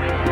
Bye.